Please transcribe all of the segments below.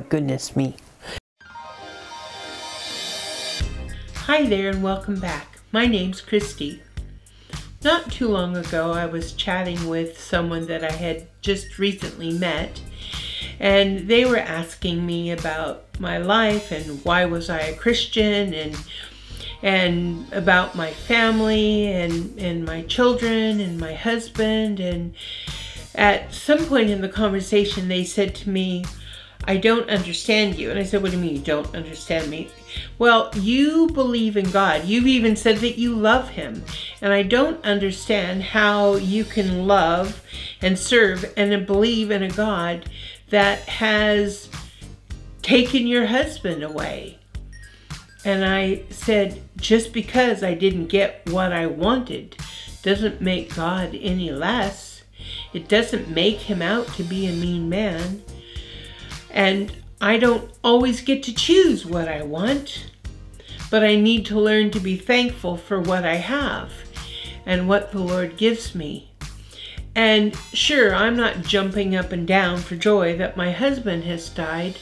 goodness me. Hi there and welcome back. My name's Kristy. Not too long ago, I was chatting with someone that I had just recently met, and they were asking me about my life and why was I a Christian and and about my family and and my children and my husband and at some point in the conversation they said to me I don't understand you. And I said, What do you mean you don't understand me? Well, you believe in God. You've even said that you love Him. And I don't understand how you can love and serve and believe in a God that has taken your husband away. And I said, Just because I didn't get what I wanted doesn't make God any less. It doesn't make him out to be a mean man. And I don't always get to choose what I want, but I need to learn to be thankful for what I have and what the Lord gives me. And sure, I'm not jumping up and down for joy that my husband has died,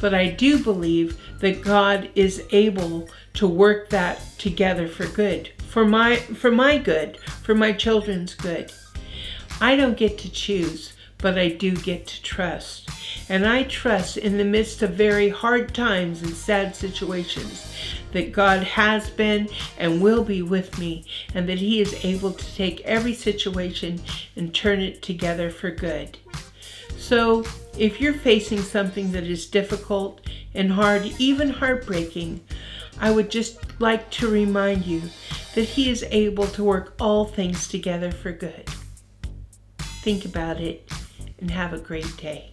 but I do believe that God is able to work that together for good, for my for my good, for my children's good. I don't get to choose, but I do get to trust. And I trust in the midst of very hard times and sad situations that God has been and will be with me, and that He is able to take every situation and turn it together for good. So, if you're facing something that is difficult and hard, even heartbreaking, I would just like to remind you that He is able to work all things together for good. Think about it and have a great day.